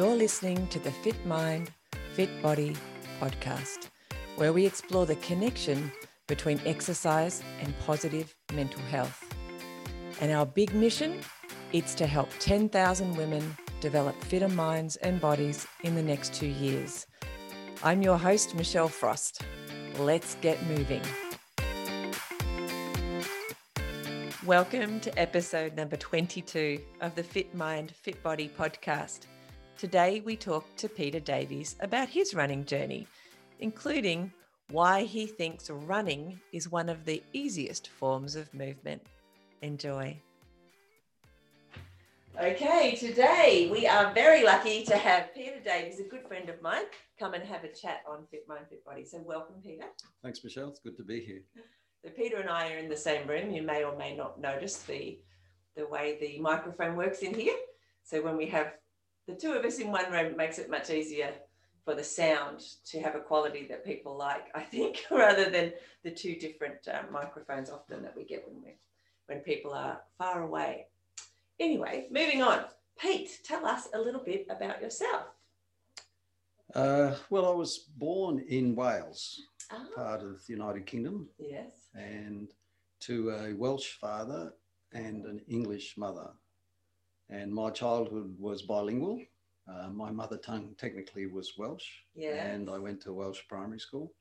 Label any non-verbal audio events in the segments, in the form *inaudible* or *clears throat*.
You're listening to the Fit Mind, Fit Body podcast, where we explore the connection between exercise and positive mental health. And our big mission, it's to help 10,000 women develop fitter minds and bodies in the next 2 years. I'm your host Michelle Frost. Let's get moving. Welcome to episode number 22 of the Fit Mind, Fit Body podcast. Today we talk to Peter Davies about his running journey, including why he thinks running is one of the easiest forms of movement. Enjoy. Okay, today we are very lucky to have Peter Davies, a good friend of mine, come and have a chat on Fit Mind, Fit Body. So, welcome, Peter. Thanks, Michelle. It's good to be here. So Peter and I are in the same room. You may or may not notice the the way the microphone works in here. So when we have the two of us in one room, makes it much easier for the sound to have a quality that people like, I think, *laughs* rather than the two different uh, microphones often that we get when we when people are far away. Anyway, moving on. Pete, tell us a little bit about yourself. Uh, well, I was born in Wales, oh. part of the United Kingdom. Yes and to a Welsh father and an English mother. And my childhood was bilingual. Uh, my mother tongue technically was Welsh, yes. and I went to Welsh primary school.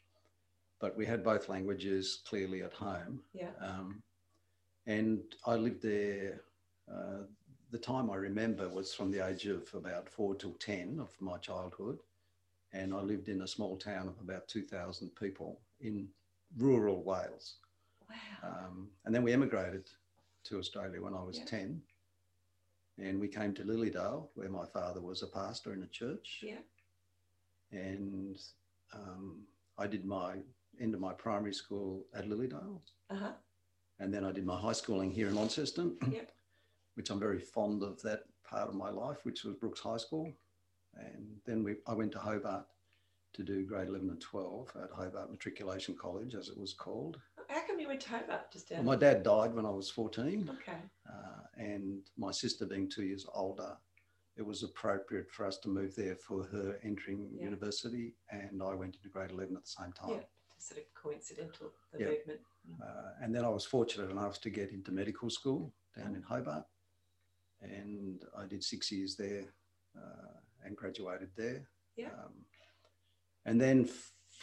But we had both languages clearly at home. Yeah. Um, and I lived there. Uh, the time I remember was from the age of about four till 10 of my childhood. And I lived in a small town of about 2,000 people in rural Wales. Wow. Um, and then we emigrated to Australia when I was yeah. 10. And we came to Lilydale, where my father was a pastor in a church. Yeah. And um, I did my end of my primary school at Lilydale. Uh-huh. And then I did my high schooling here in Launceston, *clears throat* yep. which I'm very fond of that part of my life, which was Brooks High School. And then we, I went to Hobart to do grade 11 and 12 at Hobart Matriculation College, as it was called. How come you went to Hobart just down? Well, my dad died when I was 14. Okay. Uh, and my sister being two years older, it was appropriate for us to move there for her entering yeah. university. And I went into grade 11 at the same time. Yeah, sort of coincidental, the yeah. movement. Uh, and then I was fortunate enough to get into medical school down in Hobart. And I did six years there uh, and graduated there. Yeah. Um, and then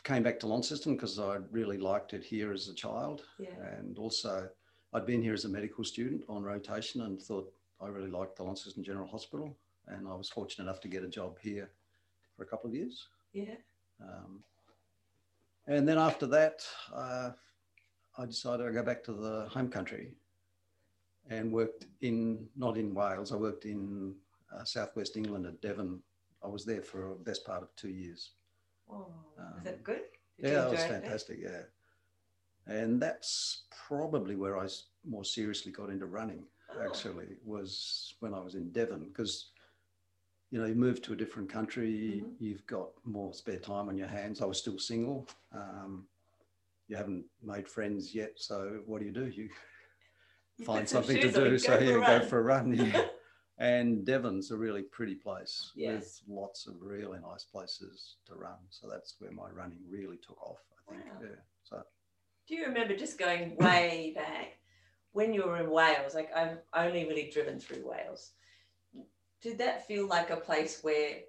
came back to Launceston because I really liked it here as a child. Yeah. And also, I'd been here as a medical student on rotation and thought I really liked the Launceston General Hospital. And I was fortunate enough to get a job here for a couple of years. Yeah. Um, and then after that, uh, I decided I'd go back to the home country and worked in, not in Wales, I worked in uh, southwest England at Devon. I was there for the best part of two years. Oh, um, is that good? Did yeah, it was fantastic. Yeah, and that's probably where I more seriously got into running. Oh. Actually, was when I was in Devon because you know you move to a different country, mm-hmm. you've got more spare time on your hands. I was still single. Um, you haven't made friends yet, so what do you do? You, you find something to do. So yeah, go for a run. Yeah. *laughs* And Devon's a really pretty place with lots of really nice places to run. So that's where my running really took off, I think. Wow. Yeah. So do you remember just going way back when you were in Wales? Like I've only really driven through Wales. Did that feel like a place where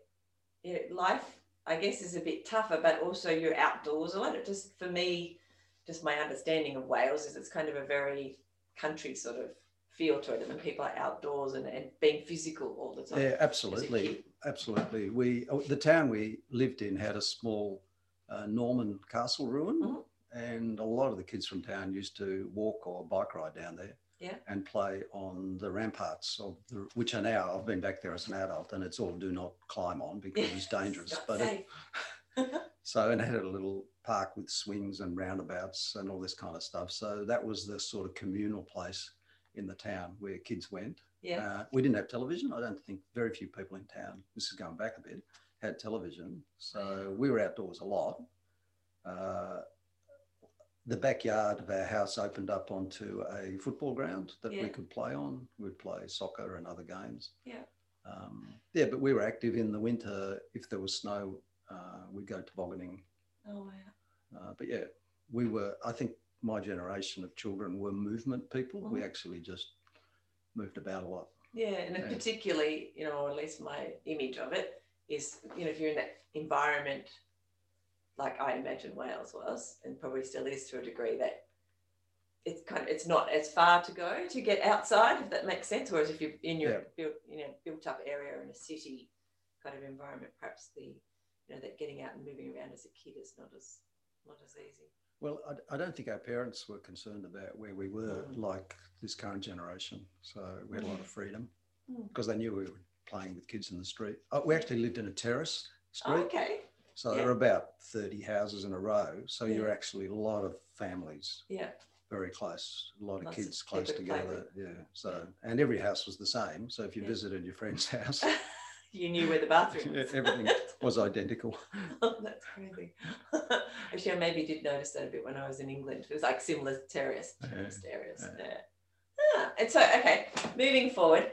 life, I guess, is a bit tougher, but also you're outdoors a lot? It just for me, just my understanding of Wales is it's kind of a very country sort of feel to it and people are outdoors and, and being physical all the time. Yeah, absolutely. Absolutely. We oh, the town we lived in had a small uh, Norman castle ruin mm-hmm. and a lot of the kids from town used to walk or bike ride down there. Yeah. And play on the ramparts of the, which are now I've been back there as an adult and it's all do not climb on because *laughs* it's dangerous. it's but it, *laughs* so and it had a little park with swings and roundabouts and all this kind of stuff. So that was the sort of communal place in the town where kids went. Yeah. Uh, we didn't have television. I don't think very few people in town, this is going back a bit, had television. So we were outdoors a lot. Uh, the backyard of our house opened up onto a football ground that yeah. we could play on. We'd play soccer and other games. Yeah. Um, yeah, but we were active in the winter. If there was snow, uh, we'd go tobogganing. Oh wow. Uh, but yeah, we were. I think my generation of children were movement people. We mm-hmm. actually just moved about a lot. Yeah, and Yeah. particularly, you know, or at least my image of it is, you know, if you're in that environment, like I imagine Wales was, and probably still is to a degree, that it's kind of it's not as far to go to get outside, if that makes sense. Whereas if you're in your Yeah. built, you know, built up area in a city kind of environment, perhaps the, you know, that getting out and moving around as a kid is not as not as easy. Well, I, I don't think our parents were concerned about where we were, Mm. like this current generation. So we had a lot of freedom Mm. because they knew we were playing with kids in the street. Oh, we actually lived in a terrace street. Oh, okay. So Yeah. there were about 30 houses in a row. So Yeah. you're actually a lot of families Yeah. very close, a lot of Lots of kids close people to together. Yeah. So, and every house was the same. So if you Yeah. visited your friend's *laughs* house, *laughs* you knew where the bathroom was. everything *laughs* was identical. Oh, that's crazy. *laughs* Actually, I maybe did notice that a bit when I was in England. It was like similar terrace, terraced areas. yeah. Yeah. Ah, and so, okay, moving forward.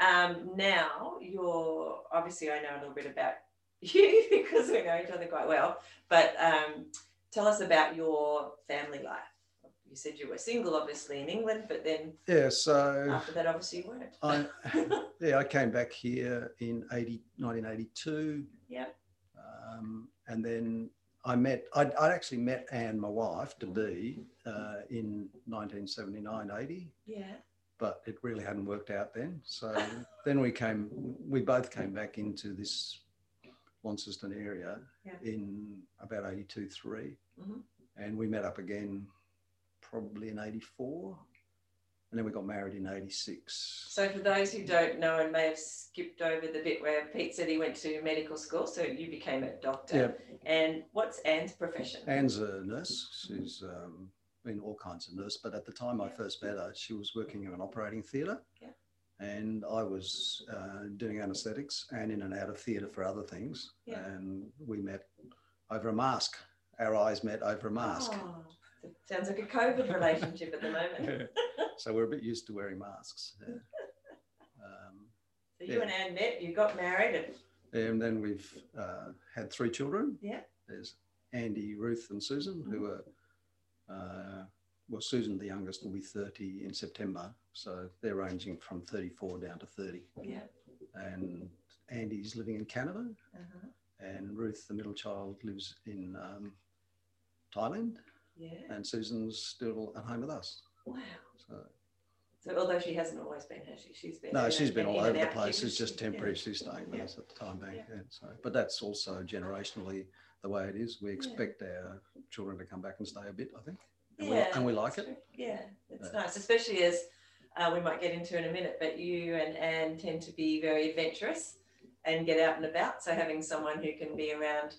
Um, now you're obviously I know a little bit about *laughs* you because we know each other quite well. But um, tell us about your family life. You said you were single, obviously in England, but then Yeah. So after that, obviously you weren't. I, *laughs* yeah, I came back here in 80, 1982. Yeah. Um, and then I met, I'd, I'd actually met Anne, my wife, to be uh, in 1979, 80, yeah. but it really hadn't worked out then. So *laughs* then we came, we both came back into this Launceston area Yeah. in about 82, 3. Mhm. And we met up again probably in 84. And then we got married in 86. So for those who don't know and may have skipped over the bit where Pete said he went to medical school, so you became a doctor. Yeah. And what's Anne's profession? Anne's a nurse. She's um, been all kinds of nurse, but at the time I first met her, she was working in an operating theatre. Yeah. And I was uh, doing anaesthetics and in and out of theatre for other things. Yeah. And we met over a mask. Our eyes met over a mask. Oh, sounds like a COVID relationship at the moment. *laughs* so we're a bit used to wearing masks. yeah. *laughs* Um, So you Yeah. and Anne met, you got married, and and then we've uh, had three children. Yeah. There's Andy, Ruth, and Susan, who are, uh, well, Susan, the youngest, will be 30 in September. So they're ranging from 34 down to 30. yeah. And Andy's living in Canada, Uh-huh. and Ruth, the middle child, lives in um, Thailand, Yeah. and Susan's still at home with us. Wow. So, So although she hasn't always been, here, she? She's been. no, she's been all over the place. It's just yeah. temporary. She's staying with Yeah. us at the time being. Yeah. Yeah. So, but that's also generationally the way it is. We expect our children to come back and stay a bit. I think, and, we, and we like it. true. Yeah, it's Yeah. nice, especially as uh, we might get into in a minute. But you and Anne tend to be very adventurous and get out and about. So having someone who can be around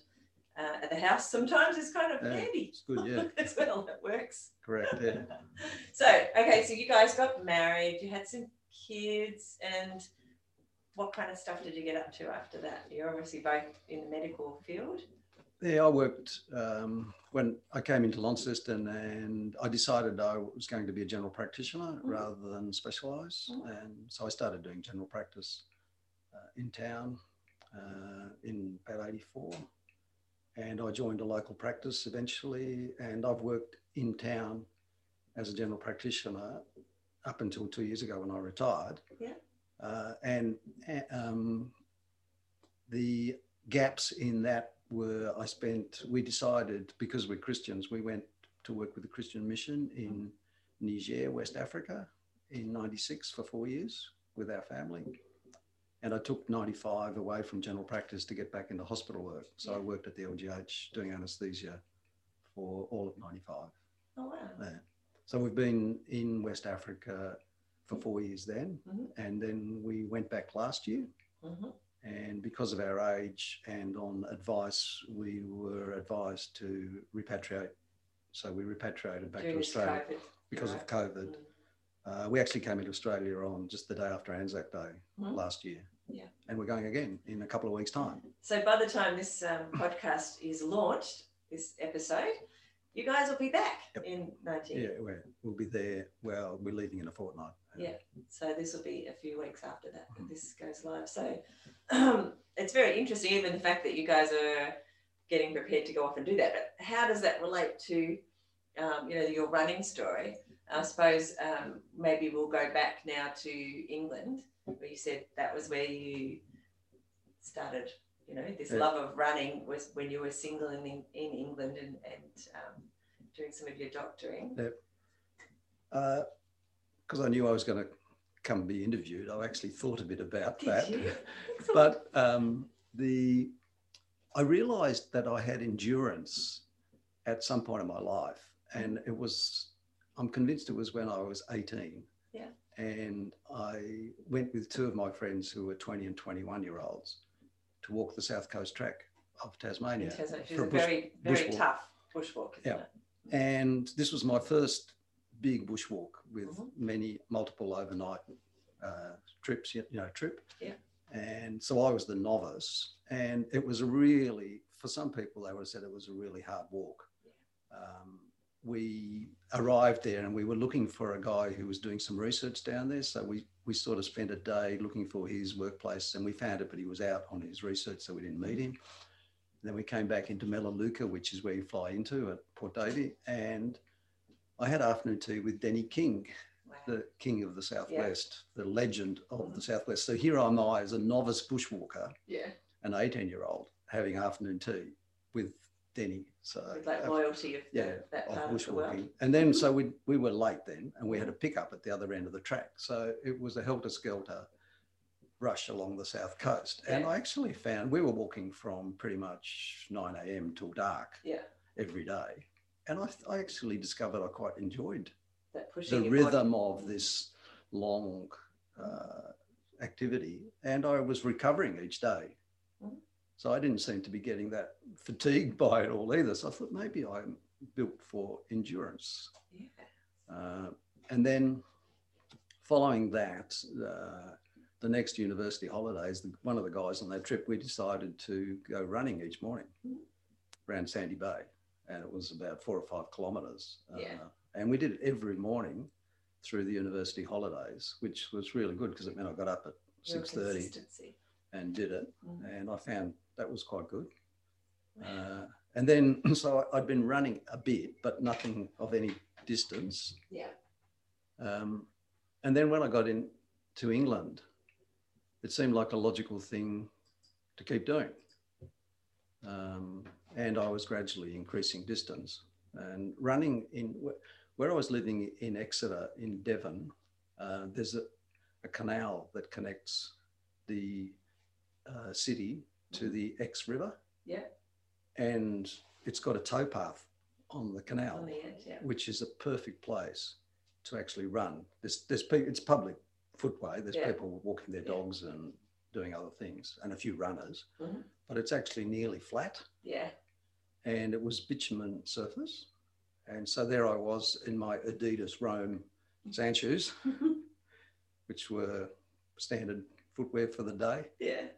uh, at the house sometimes is kind of Yeah, handy it's good. Yeah, *laughs* as well. That works. correct. Yeah. *laughs* So okay, so you guys got married. You had some kids, and what kind of stuff did you get up to after that? You're obviously both in the medical field. Yeah, I worked um, when I came into Launceston, and I decided I was going to be a general practitioner rather than specialise, Mhm. and so I started doing general practice uh, in town uh, in about '84, and I joined a local practice eventually, and I've worked in town as a general practitioner up until two years ago when I retired. Yeah. Uh, and um, the gaps in that were I spent, we decided because we're Christians, we went to work with the Christian mission in Niger, West Africa in 96 for four years with our family. And I took 95 away from general practice to get back into hospital work. So I worked at the LGH doing anaesthesia for all of 95. Oh wow. Yeah. So we've been in West Africa for four years then. Mhm. And then we went back last year. hmm And because of our age and on advice, we were advised to repatriate. So we repatriated back During to Australia COVID. because of. COVID. Mm. Uh, we actually came into Australia on just the day after Anzac Day Mhm. last year. Yeah. And we're going again in a couple of weeks' time. So by the time this um, podcast is launched, this episode, you guys will be back Yep. in 19. Yeah, we're, we'll be there. Well, we're leaving in a fortnight. Yeah. So this will be a few weeks after that Mm-hmm. that this goes live. So um, it's very interesting, even the fact that you guys are getting prepared to go off and do that. But how does that relate to, um, you know, your running story? I suppose um, maybe we'll go back now to England, where you said that was where you started. You know, this Yeah. love of running was when you were single in in England and and um, doing some of your doctoring. Because I knew I was going to come be interviewed, I actually thought a bit about Did that. *laughs* but um, the I realised that I had endurance at some point in my life, and it was I'm convinced it was when I was 18. Yeah. And I went with two of my friends who were 20 and 21 year olds to walk the south coast track of Tasmania. It has- Which is for a bush- very, very bushwalk. tough bushwalk, isn't Yeah. it? And this was my first big bushwalk with Mhm. many multiple overnight uh, trips, you know, trip. Yeah. And so I was the novice, and it was a really, for some people, they would have said it was a really hard walk. Um, we arrived there and we were looking for a guy who was doing some research down there. So we, we sort of spent a day looking for his workplace and we found it, but he was out on his research, so we didn't meet him. Then we came back into Melaleuca, which is where you fly into at Port Davey, and I had afternoon tea with Denny King, Wow. the king of the Southwest, the legend of the mm-hmm. Southwest. So here I am I as a novice bushwalker, Yeah, an 18 year old, having afternoon tea with Denny. So that uh, loyalty of the- yeah, that part of the world. And then so we we were late then, and we had a pickup at the other end of the track. So it was a helter skelter rush along the south coast. And I actually found we were walking from pretty much 9 a.m. till dark Yeah, every day. And I, I actually discovered I quite enjoyed that pushing the your body. rhythm of this long uh, activity. And I was recovering each day. Mhm. So I didn't seem to be getting that fatigued *laughs* by it all either. So I thought maybe I'm built for endurance. Yeah. Uh, and then following that, uh, the next university holidays, the, one of the guys on that trip, we decided to go running each morning Mhm. around Sandy Bay. And it was about four or five kilometres. Yeah. Uh, and we did it every morning through the university holidays, which was really good because it meant I got up at 6.30 and did it. Mhm. And I found that was quite good. Uh, and then, *clears throat* so I'd been running a bit, but nothing of any distance. Yeah, Um, and then when I got into England, it seemed like a logical thing to keep doing. Um, and I was gradually increasing distance and running in where I was living in Exeter in Devon. Uh, there's a, a canal that connects the uh, city to the Exe River, yeah, and it's got a towpath on the canal on the edge, yeah. which is a perfect place to actually run. There's, there's pe- it's public footway. There's Yeah. people walking their Yeah. dogs and doing other things, and a few runners. Mhm. But it's actually nearly flat, Yeah, and it was bitumen surface. And so there I was in my Adidas Rom sand shoes, *laughs* which were standard footwear for the day, yeah.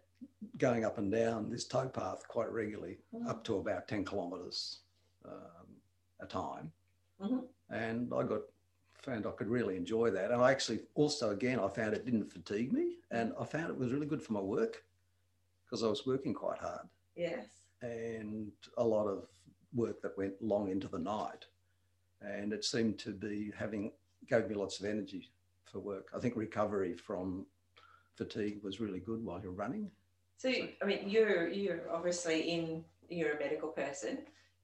Going up and down this towpath quite regularly, Mhm. up to about 10 kilometres um, a time. Mhm. And I got found I could really enjoy that. And I actually also, again, I found it didn't fatigue me. And I found it was really good for my work because I was working quite hard Yes. and a lot of work that went long into the night. And it seemed to be having, gave me lots of energy for work. I think recovery from fatigue was really good while you're running. So, I mean, you're you're obviously in you're a medical person,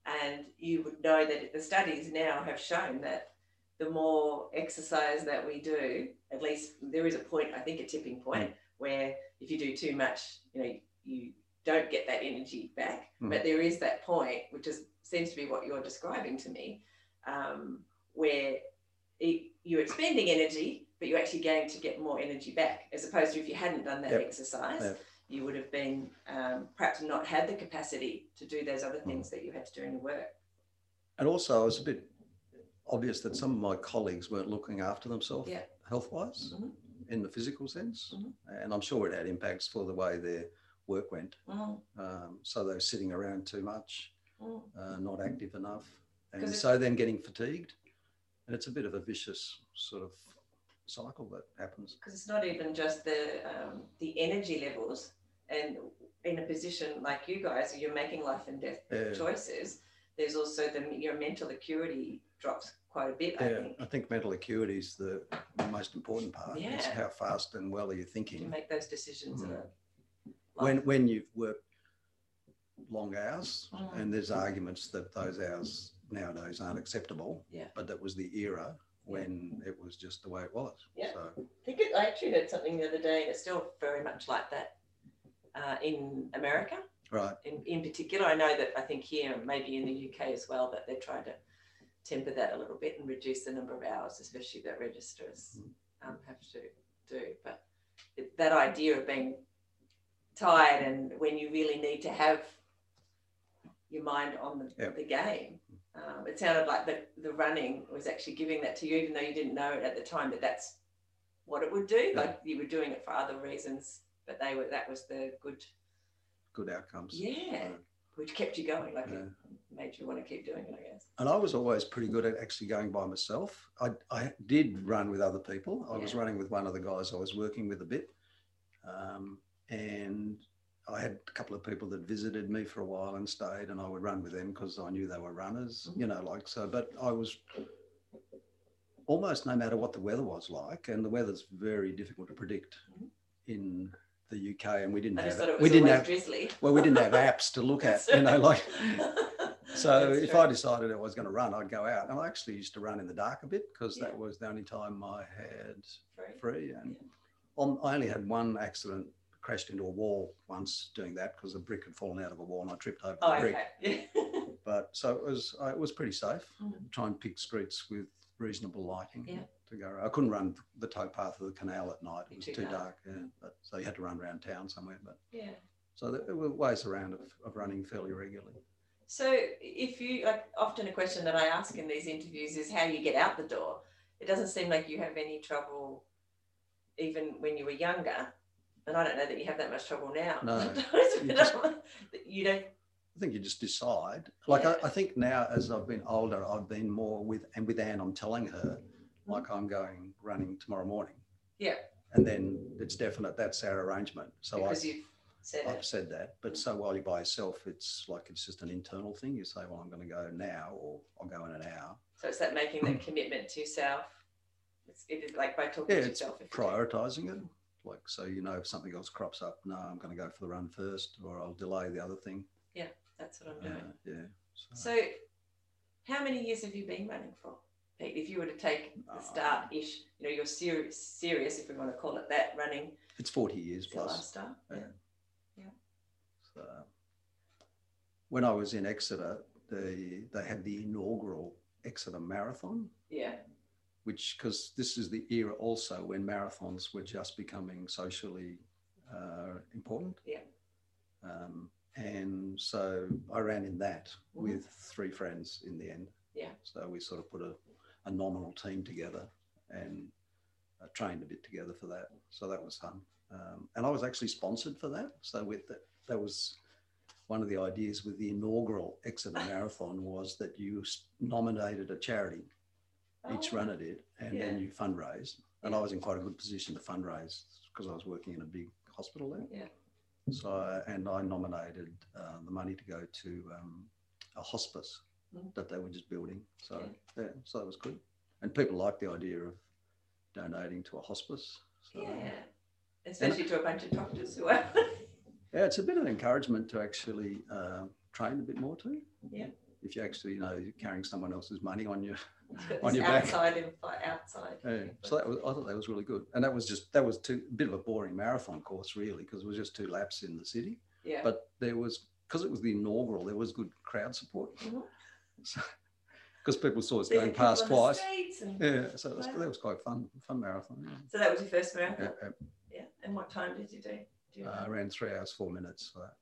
and you would know that the studies now have shown that the more exercise that we do, at least there is a point, I think, a tipping point where if you do too much, you know, you don't get that energy back. Mhm. But there is that point, which is seems to be what you're describing to me, um, where it, you're expending energy, but you're actually going to get more energy back, as opposed to if you hadn't done that Yep. exercise Yep. You would have been um, perhaps not had the capacity to do those other things that you had to do in your work. And also, it was a bit obvious that some of my colleagues weren't looking after themselves Yeah. health wise Mhm. in the physical sense. Mhm. And I'm sure it had impacts for the way their work went. Mm, Um, so they were sitting around too much, mm, uh, not active enough. And so then getting fatigued, and it's a bit of a vicious sort of cycle that happens. because it's not even just the um, the energy levels and in a position like you guys you're making life and death Yeah. choices there's also the your mental acuity drops quite a bit i Yeah, think I think mental acuity is the most important part. Yeah. how fast and well are you thinking. to thinking make those decisions a when when you've worked long hours, Mm. and there's arguments that those hours nowadays aren't acceptable. Yeah. But that was the era when it was just the way it was. Yeah. So I think it, I actually heard something the other day, it's still very much like that uh, in America. right. In, in particular, I know that I think here, maybe in the UK as well, that they're trying to temper that a little bit and reduce the number of hours, especially that registrars um, have to do. But it, that idea of being tired and when you really need to have your mind on the, Yep. the game. Um, it sounded like the, the running was actually giving that to you, even though you didn't know it at the time that that's what it would do. Like you were doing it for other reasons, but they were that was the good, Good outcomes. yeah, which kept you going. Like Yeah. it made you want to keep doing it, I guess. And I was always pretty good at actually going by myself. I, I did run with other people. I was running with one of the guys I was working with a bit. Um, and I had a couple of people that visited me for a while and stayed, and I would run with them because I knew they were runners, Mhm. you know, like so. But I was almost no matter what the weather was like, and the weather's very difficult to predict Mhm. in the UK, and we didn't I have thought it we didn't have drizzly. well we didn't have apps to look at, you know, like *laughs* so That's if true. I decided I was going to run, I'd go out. And I actually used to run in the dark a bit because Yeah. that was the only time I had Free. free. And on, I only had one accident, crashed into a wall once doing that because a brick had fallen out of a wall and I tripped over Oh, the brick. okay. *laughs* But so it was, uh, it was pretty safe. Mm. Try and pick streets with reasonable lighting Yeah. To go. I couldn't run the towpath of the canal at night. It was too too, dark. dark. Yeah. But, so you had to run around town somewhere. But yeah. so there were ways around of, of running fairly regularly. So if you like often a question that I ask in these interviews is how you get out the door. It doesn't seem like you have any trouble even when you were younger. And I don't know that you have that much trouble now. No, *laughs* you, you just- you don't I think you just decide. Like Yeah. I, I think now, as I've been older, I've been more with and with Anne. I'm telling her, like I'm going running tomorrow morning. Yeah. And then it's definite. That's our arrangement. So I, you've said I've it. said that. But so while you're by yourself, it's like it's just an internal thing. You say, well, I'm going to go now, or I'll go in an hour. So it's that making that *clears throat* commitment to yourself. It's, it is like by talking Yeah, to it's yourself. if you prioritizing it. Like so, you know, if something else crops up, no, I'm going to go for the run first, or I'll delay the other thing. Yeah, that's what I'm Uh, doing. yeah. So, how many years have you been running for? If you were to take the Uh, start-ish, you know, you're serious, serious, if we want to call it that, running it's 40 years is plus. lifestyle. Yeah. Yeah. So when I was in Exeter, they they had the inaugural Exeter Marathon, Yeah. which because this is the era also when marathons were just becoming socially uh, important. Yeah. Um, and so I ran in that Mhm. with three friends in the end. Yeah. So we sort of put a, a nominal team together and uh, trained a bit together for that. So that was fun. Um, and I was actually sponsored for that. So with that, that was one of the ideas with the inaugural Exeter *laughs* Marathon was that you nominated a charity, each Oh, runner did, and then you fundraised. And I was in quite a good position to fundraise because I was working in a big hospital there. Yeah. So, and I nominated uh, the money to go to um, a hospice. That they were just building. So, Yeah. so that was good. And people liked the idea of donating to a hospice. So, Yeah. Especially to a bunch of doctors who are. *laughs* Yeah, it's a bit of encouragement to actually uh, train a bit more too. Yeah. If you actually you know you're carrying someone else's money on your On your back. outside and outside. Yeah. So that was, I thought that was really good. And that was just that was too a bit of a boring marathon course really because it was just two laps in the city. yeah. But there was because it was the inaugural, there was good crowd support. Mhm. So because people saw us going past twice. and- Yeah, so was, Wow. that was quite fun, fun marathon. So that was your first marathon. Yeah. Yeah, Yeah. And what time did you do? do you. Uh, I ran three hours four minutes. For that.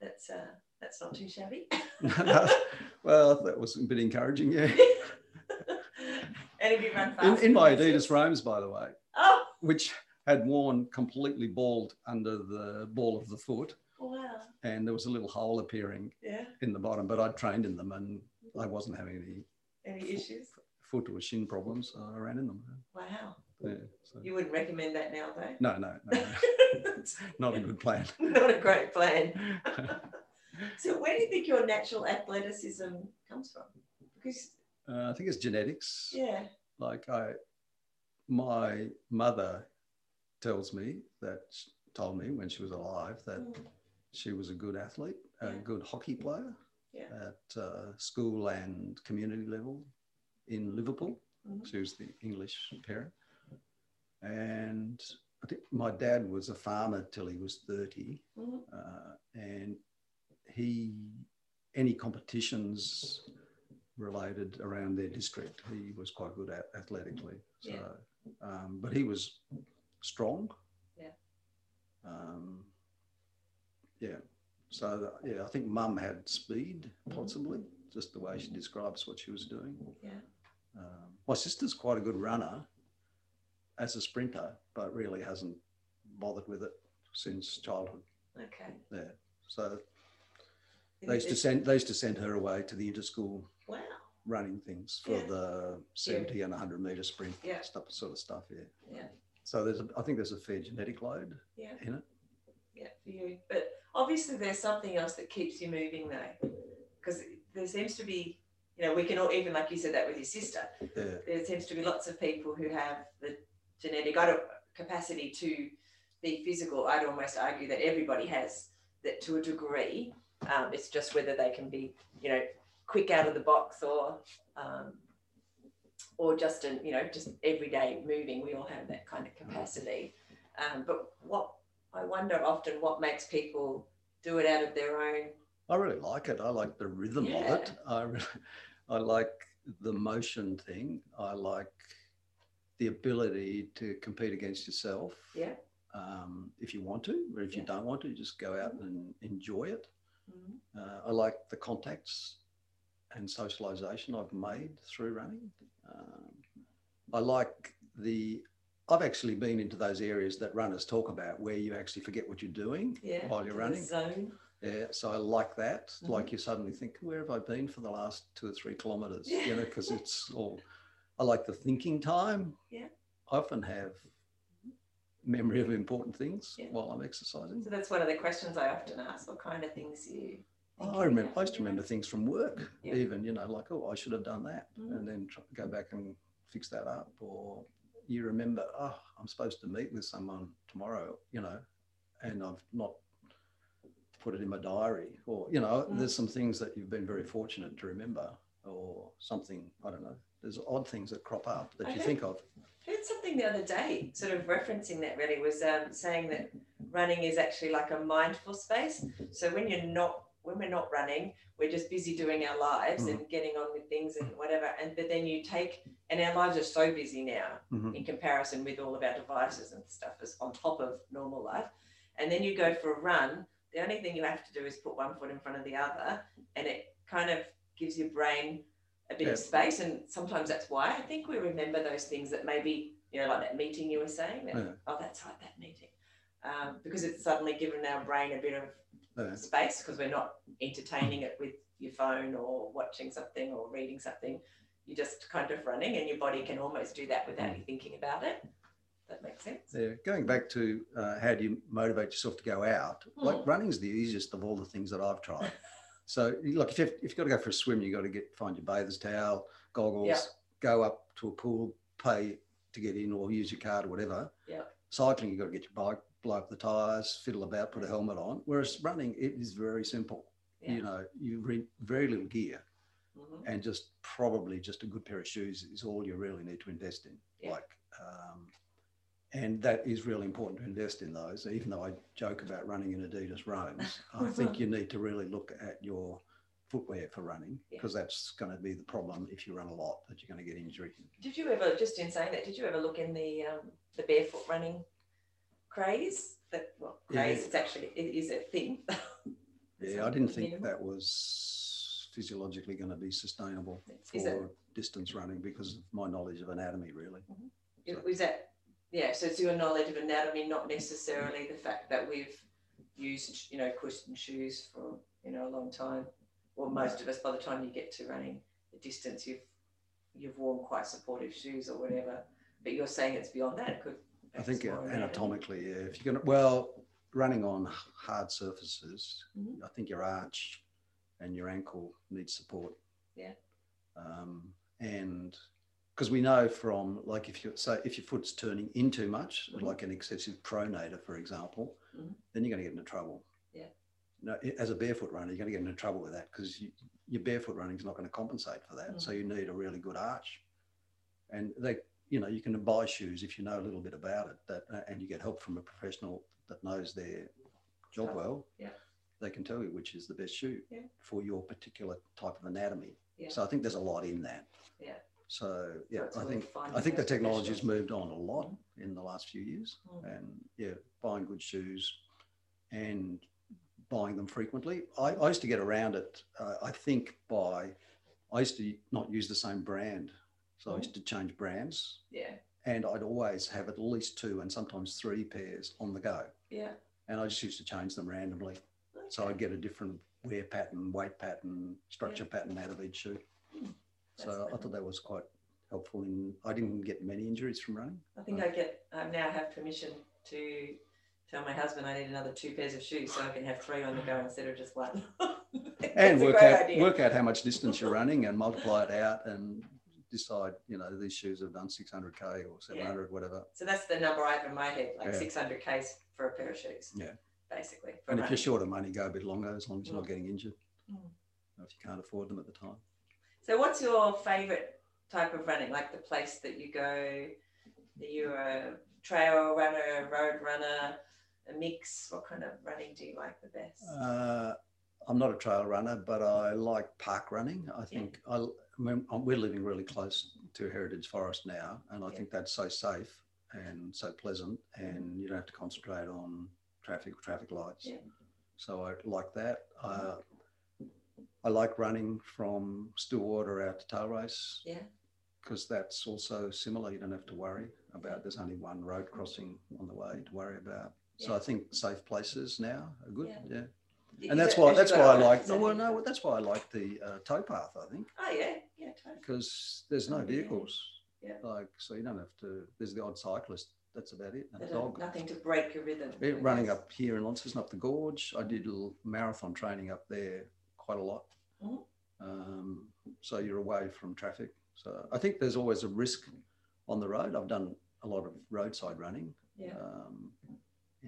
That's uh, that's not too shabby. *laughs* *laughs* well, that was a bit encouraging. Yeah. *laughs* and if you run fast, In, in my. Adidas Roms, by the way, Oh which had worn completely bald under the ball of the foot, wow! and there was a little hole appearing Yeah. in the bottom. But I'd trained in them, and I wasn't having any Any issues? foot or shin problems, I ran in them. Wow. Yeah, so. You wouldn't recommend that now, though? No, no, no, no. *laughs* not a good plan. *laughs* Not a great plan. *laughs* so, where do you think your natural athleticism comes from? Because, Uh, I think it's genetics. yeah, Like I, my mother tells me that told me when she was alive that Mm. she was a good athlete, a Yeah. good hockey player Yeah. at uh, school and community level in Liverpool. Mhm. She was the English parent. And I think my dad was a farmer till he was 30. Mhm. Uh, and he, any competitions related around their district, he was quite good at athletically. So, Yeah. um, but he was strong. Yeah. Um, yeah. So yeah, I think Mum had speed, possibly, just the way she describes what she was doing. yeah. Um, my sister's quite a good runner as a sprinter, but really hasn't bothered with it since childhood. Okay. Yeah. So they used to send they used to send her away to the interschool Wow. running things for Yeah. the 70 and 100 meter sprint Yeah. stuff sort of stuff yeah Yeah. so there's a, i think there's a fair genetic load Yeah. in it Yeah, for you. But obviously, there's something else that keeps you moving, though, because there seems to be, you know, we can all even like you said that with your sister. yeah There seems to be lots of people who have the genetic capacity to be physical. I'd almost argue that everybody has that to a degree. Um, it's just whether they can be, you know, quick out of the box or, um, or just in, you know, just everyday moving. We all have that kind of capacity. Um, but what I wonder often what makes people do it out of their own. i really like it i like the rhythm of it i really, *laughs* i like the motion thing i like the ability to compete against yourself Yeah. um, if you want to or if you don't want to just go out and enjoy it Mhm. Uh, I like the contacts and socialization I've made through running. Um, I like the, I've actually been into those areas that runners talk about where you actually forget what you're doing Yeah. while you're running. Zone. Yeah, so I like that. Mhm. Like you suddenly think, where have I been for the last two or three kilometers? Yeah. You know, because it's all, I like the thinking time. Yeah. I often have memory of important things Yeah. while I'm exercising. So that's one of the questions I often ask. What kind of things do you? Oh, I remember. I used to remember things from work, Yeah. even you know, like oh, I should have done that, Mhm. and then try, go back and fix that up. Or you remember, oh, I'm supposed to meet with someone tomorrow, you know, and I've not put it in my diary. Or you know, Mm. there's some things that you've been very fortunate to remember, or something. I don't know. There's odd things that crop up that I you know. think of. heard something the other day, sort of referencing that really was um, saying that running is actually like a mindful space. So when you're not, when we're not running, we're just busy doing our lives Mhm. and getting on with things and whatever. And but then you take, and our lives are so busy now Mhm. in comparison with all of our devices and stuff is on top of normal life. And then you go for a run. The only thing you have to do is put one foot in front of the other, and it kind of gives your brain a bit Yeah. of space. And sometimes that's why I think we remember those things that maybe you know, like that meeting you were saying. That, Yeah. Oh, that's right, that meeting, um, because it's suddenly given our brain a bit of Yeah. space because we're not entertaining it with your phone or watching something or reading something. You're just kind of running, and your body can almost do that without you thinking about it. That makes sense. Yeah, going back to uh, how do you motivate yourself to go out? Like Hmm. running's the easiest of all the things that I've tried. *laughs* so, like if you've, if you've got to go for a swim, you've got to get find your bather's towel, goggles, Yeah. go up to a pool, pay to get in, or use your card or whatever. Yeah. Cycling, you've got to get your bike, blow up the tires, fiddle about, put a helmet on. Whereas running, it is very simple. Yeah. You know, you need very little gear Mhm. and just probably just a good pair of shoes is all you really need to invest in. Yeah. Like, um, and that is really important to invest in those. Even though I joke about running in Adidas Roms, I *laughs* think you need to really look at your footwear for running Yeah. because that's going to be the problem if you run a lot that you're going to get injury. Did you ever, just in saying that, did you ever look in the um, the barefoot running craze? That well, Yeah. craze. It's actually it is a thing. *laughs* Yeah, I didn't think Minimal. that was physiologically going to be sustainable Is it? for distance running because of my knowledge of anatomy, really. Mm-hmm. It was that, yeah. So it's your knowledge of anatomy, not necessarily the fact that we've used, you know, cushion shoes for you know a long time. Or mm-hmm. most of us, by the time you get to running the distance, you've you've worn quite supportive shoes or whatever. But you're saying it's beyond that. It could. I think it's anatomically, yeah. If you're gonna, well, running on hard surfaces, Mhm. I think your arch and your ankle need support. Yeah. Um, and because we know from like if you say if your foot's turning in too much, Mhm. like an excessive pronator, for example, Mhm. then you're going to get into trouble. Yeah. No, as a barefoot runner, you're going to get into trouble with that because you, your barefoot running is not going to compensate for that. Mm. So you need a really good arch. And they, you know, you can buy shoes if you know a little bit about it, that uh, and you get help from a professional that knows their job well. Yeah. They can tell you which is the best shoe Yeah. for your particular type of anatomy. Yeah. So I think there's a lot in that. Yeah. So yeah, I think I think the technology has moved on a lot in the last few years, Mm. and yeah, buying good shoes and buying them frequently. I, I used to get around it. Uh, I think by I used to not use the same brand, so I used to change brands, Yeah. and I'd always have at least two and sometimes three pairs on the go, Yeah. and I just used to change them randomly. So I'd get a different wear pattern, weight pattern, structure pattern out of each shoe. Hmm. So That's I thought that was quite helpful. In I didn't get many injuries from running. I think I get. I now have permission to tell my husband I need another two pairs of shoes so I can have three on the go *laughs* instead of just one. *laughs* and work out idea. work out how much distance you're running and multiply it out and decide you know these shoes have done 600k or 700 whatever So that's the number I have in my head, like Yeah. 600 k's for a pair of shoes. Yeah. Basically. and if you're short of money go a bit longer as long as you're not Mm. getting injured Mm. if you can't afford them at the time So, what's your favorite type of running? Like the place that you go? Are you a trail runner, a road runner, a mix? What kind of running do you like the best? uh, i'm not a trail runner but i like park running. I think I, I mean, we're living really close to heritage forest now and i Yeah. think that's so safe and so pleasant and you don't have to concentrate on traffic traffic lights. Yeah. so i like that. Uh, i like running from stillwater out to tail race Yeah. because that's also similar. You don't have to worry about there's only one road crossing on the way to worry about. So i think safe places now are good. Yeah. And that's why that's why I like no well no that's why I like the uh, towpath I think. Oh, yeah. Yeah, because there's no Oh, vehicles. Yeah. like so you don't have to there's the odd cyclist that's about it and a dog. nothing to break your rhythm. Yeah, running up here in Launceston up the gorge. I did a little marathon training up there quite a lot. Mhm. um, so you're away from traffic. So I think there's always a risk on the road. I've done a lot of roadside running. Yeah. um,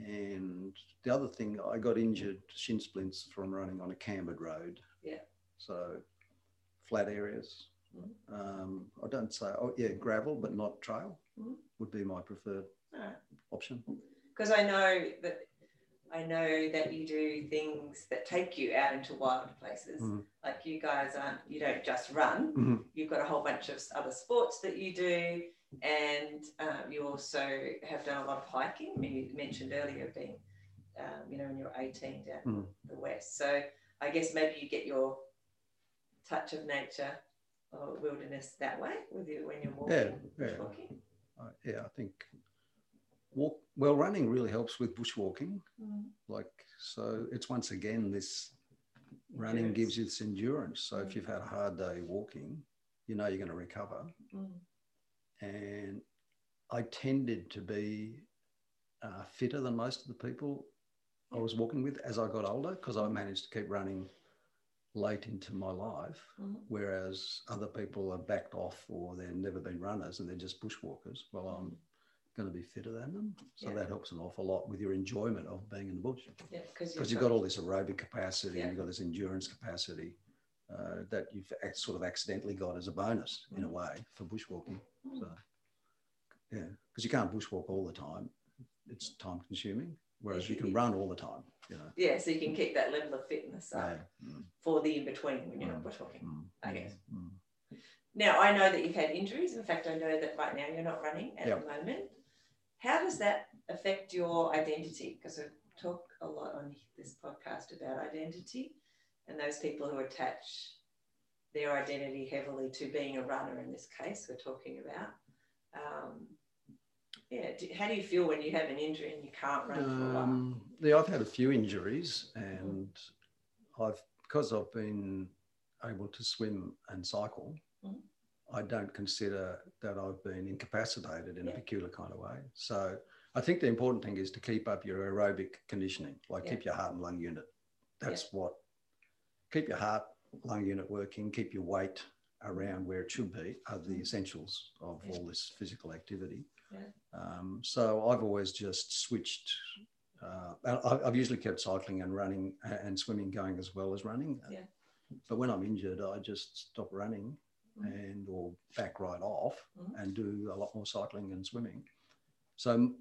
and the other thing, I got injured shin splints from running on a cambered road. Yeah. So flat areas. Mhm. Um, I don't say, oh yeah, gravel, but not trail Mhm. would be my preferred right. option. because I know that I know that you do things that take you out into wild places. Mhm. Like you guys aren't, you don't just run. Mhm. You've got a whole bunch of other sports that you do, and um, you also have done a lot of hiking. I mean, you mentioned earlier being, um, you know, when you're 18 down Mhm. the west. So I guess maybe you get your touch of nature or wilderness that way with you when you're walking. Yeah, yeah. Uh, yeah, I think walk, well, running really helps with bushwalking. Mm. Like, so it's once again this running Endurance. gives you this endurance. So Mm. if you've had a hard day walking, you know you're going to recover. Mm. And I tended to be uh, fitter than most of the people I was walking with as I got older because I managed to keep running late into my life, Mhm. whereas other people are backed off or they've never been runners and they're just bushwalkers. Well, I'm going to be fitter than them, so Yeah. that helps an awful lot with your enjoyment of being in the bush Yeah, because because you've got all this aerobic capacity Yeah. and you've got this endurance capacity. Uh, that you've sort of accidentally got as a bonus in a way for bushwalking. So, yeah, because you can't bushwalk all the time. It's time consuming. Whereas you can run all the time, you know. Yeah, so you can keep that level of fitness up Yeah. Mm, for the in between when you're not Mm. bushwalking. mm, I mm, guess. mm. Now, I know that you've had injuries. In fact, I know that right now you're not running at Yep. the moment. How does that affect your identity? Because I talk a lot on this podcast about identity and those people who attach their identity heavily to being a runner in this case we're talking about. Um, yeah, do, how do you feel when you have an injury and you can't run for a while? Um, yeah, I've had a few injuries, and I've because I've been able to swim and cycle. Mhm. I don't consider that I've been incapacitated in Yeah. a peculiar kind of way. So I think the important thing is to keep up your aerobic conditioning, like Yeah. keep your heart and lung unit. That's what keep your heart, lung unit working, keep your weight around where it should be are the essentials of all this physical activity. Yeah. Um, so I've always just switched. Uh, I've usually kept cycling and running and swimming going as well as running. Yeah. But when I'm injured, I just stop running Mhm. and or back right off Mhm. and do a lot more cycling and swimming. So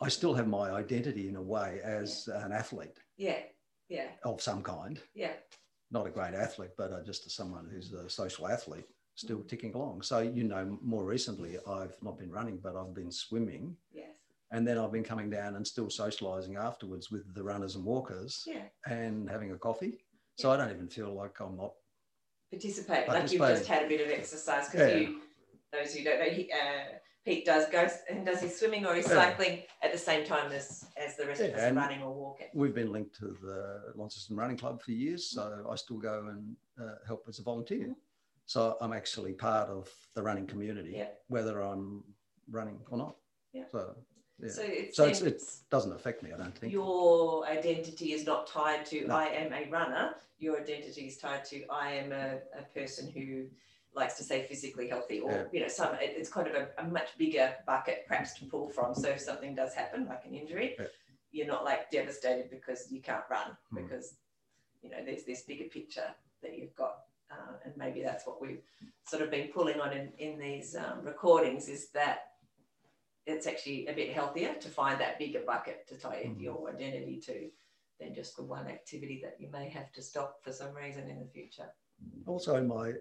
I still have my identity in a way as an athlete Yeah. Yeah. of some kind. Yeah. Not a great athlete, but uh, just someone who's a social athlete, still Mhm. ticking along. So you know, more recently, I've not been running, but I've been swimming, Yes. and then I've been coming down and still socialising afterwards with the runners and walkers Yeah. and having a coffee. So I don't even feel like I'm not. participating. Like you've just had a bit of exercise because Yeah. you, those who don't know, he, uh, Pete does go and does his swimming or his Yeah. cycling at the same time as as the rest of us running or walking. We've been linked to the Launceston Running Club for years, so I still go and uh, help as a volunteer. Mhm. So I'm actually part of the running community, Yeah. whether I'm running or not. Yeah. So yeah. So it So it's, it doesn't affect me, I don't think. your identity is not tied to No. I am a runner. Your identity is tied to I am a, a person who likes to say physically healthy, or Yeah. you know, some it- it's kind of a, a much bigger bucket perhaps to pull from. So if something does happen, like an injury, Yeah. you're not like devastated because you can't run Mm. because you know there's this bigger picture that you've got. Uh, and maybe that's what we've sort of been pulling on in, in these um, recordings is that it's actually a bit healthier to find that bigger bucket to tie Mhm. your identity to than just the one activity that you may have to stop for some reason in the future. Also, in my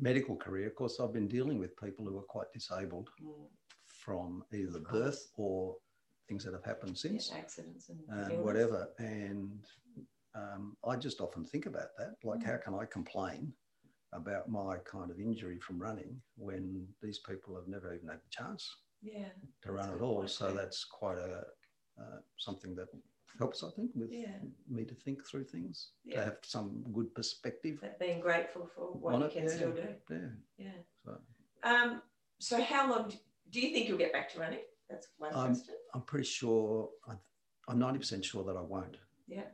medical career, of course, I've been dealing with people who are quite disabled Mm, from either birth or things that have happened yeah, since. accidents and, and whatever. And um, I just often think about that. Like, Mm. how can I complain about my kind of injury from running when these people have never even had the chance Yeah, to run at all? point, So yeah. that's quite a uh, something that helps, I think, with yeah. me to think through things, Yeah. to have some good perspective That being grateful for what you can yeah, still do. yeah. Yeah. So Um, so how long do, do you think you'll get back to running? That's one Um, question. I'm pretty sure. I'm 90% sure that I won't. Yeah.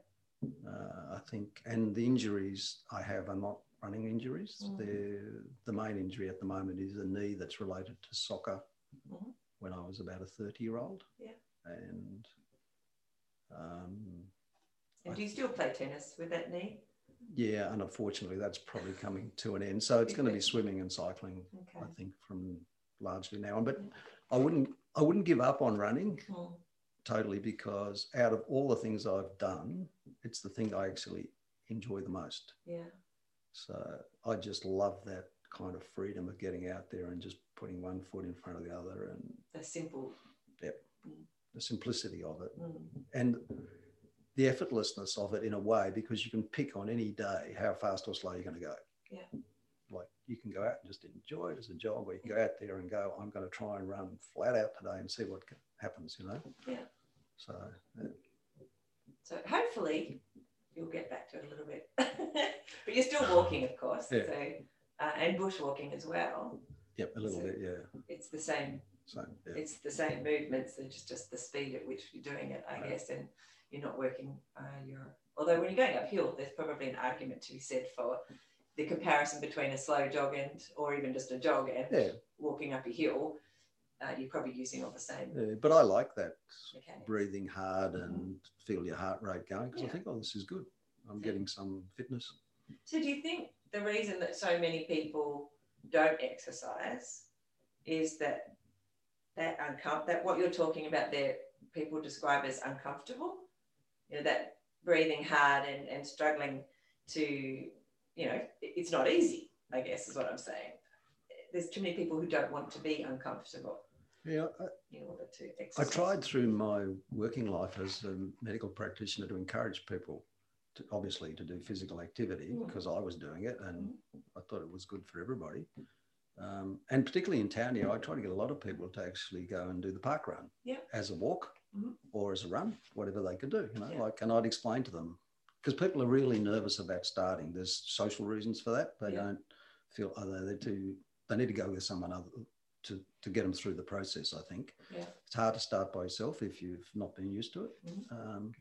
Uh, I think, and the injuries I have are not running injuries. Mm. They're, the main injury at the moment is a knee that's related to soccer Mhm. when I was about a 30 year old. Yeah. And um, And do you still play tennis with that knee? yeah, and unfortunately, that's probably coming to an end. So it's going to be swimming and cycling, Okay. I think, from largely now on. But I wouldn't, I wouldn't give up on running Mm, totally because out of all the things I've done, it's the thing I actually enjoy the most. yeah. So I just love that kind of freedom of getting out there and just putting one foot in front of the other and The simple. The simplicity of it Mm, and the effortlessness of it in a way because you can pick on any day how fast or slow you're going to go. Yeah. Like you can go out and just enjoy it as a jog, or you can go out there and go, I'm going to try and run flat out today and see what happens, you know? Yeah. So, yeah. So hopefully you'll get back to it a little bit. *laughs* but you're still walking, of course. Yeah. So uh, and bushwalking as well. yep, a little So- bit, yeah. It's the same. So, yeah. It's the same movements. It's just just the speed at which you're doing it, I Right. guess. And you're not working. Uh, you're although when you're going uphill, there's probably an argument to be said for the comparison between a slow jog and or even just a jog and Yeah. walking up a hill. Uh, you're probably using all the same Yeah, but I like that mechanics. breathing hard and feel your heart rate going because Yeah. I think, oh, this is good. I'm getting some fitness. So do you think the reason that so many people don't exercise is that that that what you're talking about there people describe as uncomfortable? You know, that breathing hard and, and struggling to, you know, it's not easy, I guess is what I'm saying. There's too many people who don't want to be uncomfortable Yeah, I, in order to I tried through my working life as a medical practitioner to encourage people to obviously to do physical activity Mm. because I was doing it and I thought it was good for everybody. Um, and particularly in town here, I try to get a lot of people to actually go and do the park run Yeah. as a walk Mhm. or as a run, whatever they could do. You know, Yeah. like, and I'd explain to them because people are really nervous about starting. There's social reasons for that. They Yeah. don't feel, oh, they're too, they need to go with someone other to, to get them through the process, I think. Yeah. It's hard to start by yourself if you've not been used to it. Mhm. Um,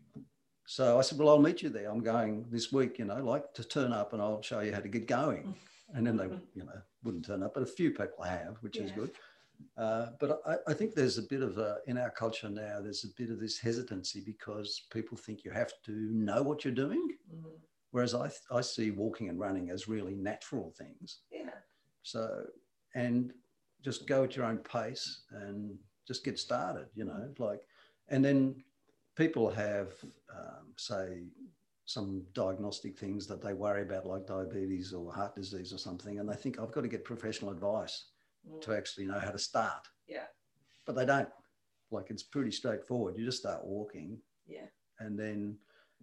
so I said, well, I'll meet you there. I'm going this week, you know, like to turn up and I'll show you how to get going. *laughs* And then they, you know, wouldn't turn up, but a few people have, which is good. Uh, but I, I think there's a bit of a, in our culture now, there's a bit of this hesitancy because people think you have to know what you're doing. Mhm. Whereas I, I see walking and running as really natural things. Yeah. So, and just go at your own pace and just get started, you know, like, and then people have, um, say, some diagnostic things that they worry about, like diabetes or heart disease or something, and they think, I've got to get professional advice Mm. to actually know how to start. Yeah. But they don't. Like, it's pretty straightforward. You just start walking. Yeah. And then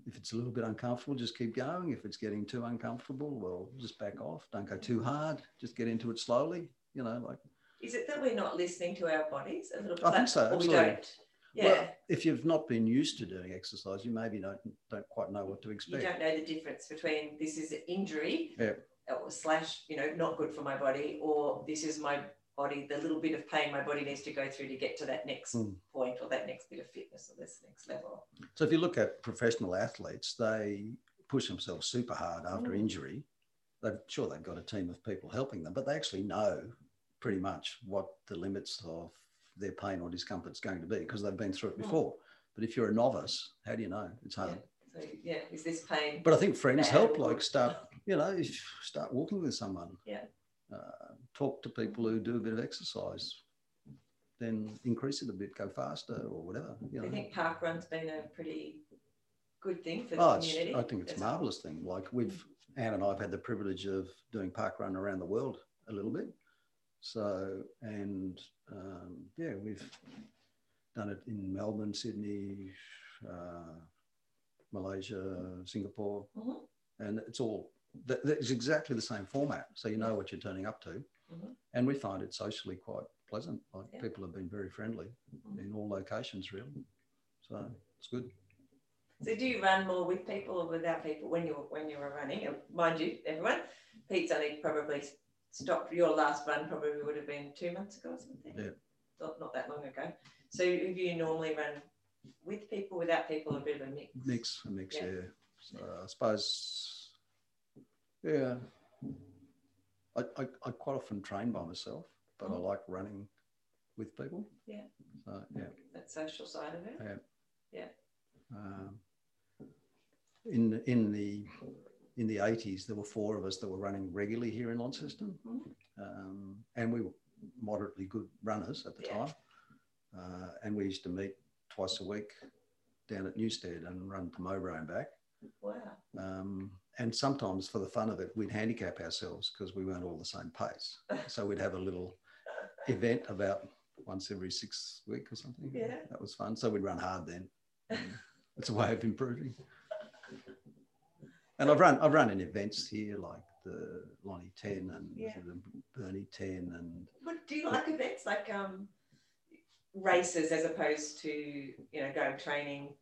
if it's a little bit uncomfortable, just keep going. If it's getting too uncomfortable, well, just back off. Don't go too hard. Just get into it slowly. You know, like Is it that we're not listening to our bodies a little bit? I think so, Or we absolutely. don't. Yeah. well, if you've not been used to doing exercise, you maybe don't don't quite know what to expect. you don't know the difference between this is an injury Yeah. or slash, you know, not good for my body, or this is my body, the little bit of pain my body needs to go through to get to that next Mm. point or that next bit of fitness or this next level. So if you look at professional athletes, they push themselves super hard after Mm. injury. They've sure they've got a team of people helping them, but they actually know pretty much what the limits of their pain or discomfort is going to be because they've been through it Mm. before. But if you're a novice, how do you know? It's hard. So yeah, is this pain? But I think friends help. Like start, you know, start walking with someone. Yeah. Uh, talk to people who do a bit of exercise. Then increase it a bit, go faster or whatever. You know. you think park run's been a pretty good thing for the Oh, community? I think it's a marvelous thing. Like we've, Anne and I have had the privilege of doing park run around the world a little bit. So, and um, yeah, we've done it in Melbourne, Sydney, uh, Malaysia, Singapore, Mhm. and it's all, that, it's exactly the same format. So you know what you're turning up to. Mhm. And we find it socially quite pleasant. Like Yeah. people have been very friendly Mhm. in all locations, really. So it's good. So do you run more with people or without people when you're when you were running? And mind you, everyone, Pete's only probably stopped. Your last run probably would have been two months ago or something. Yeah. Not, not that long ago. So if you normally run with people, without people, a bit of a mix. Mix, a mix, Yeah. yeah. So I suppose, yeah. I, I, I quite often train by myself, but I Mhm. like running with people. Yeah. So, yeah. That social side of it. Yeah. Yeah. Um, in in the in the eighties, there were four of us that were running regularly here in Launceston, Mhm. um, and we were moderately good runners at the Yeah. time. Uh, and we used to meet twice a week down at Newstead and run to Mowbray and back. Wow. Um, and sometimes for the fun of it, we'd handicap ourselves because we weren't all the same pace. *laughs* So we'd have a little event about once every six week or something. Yeah. That was fun. So we'd run hard then. *laughs* It's a way of improving. And I've run I've run in events here like the Lonnie 10 and Yeah. the Burnie 10 and What do you like events like um races as opposed to you know going training?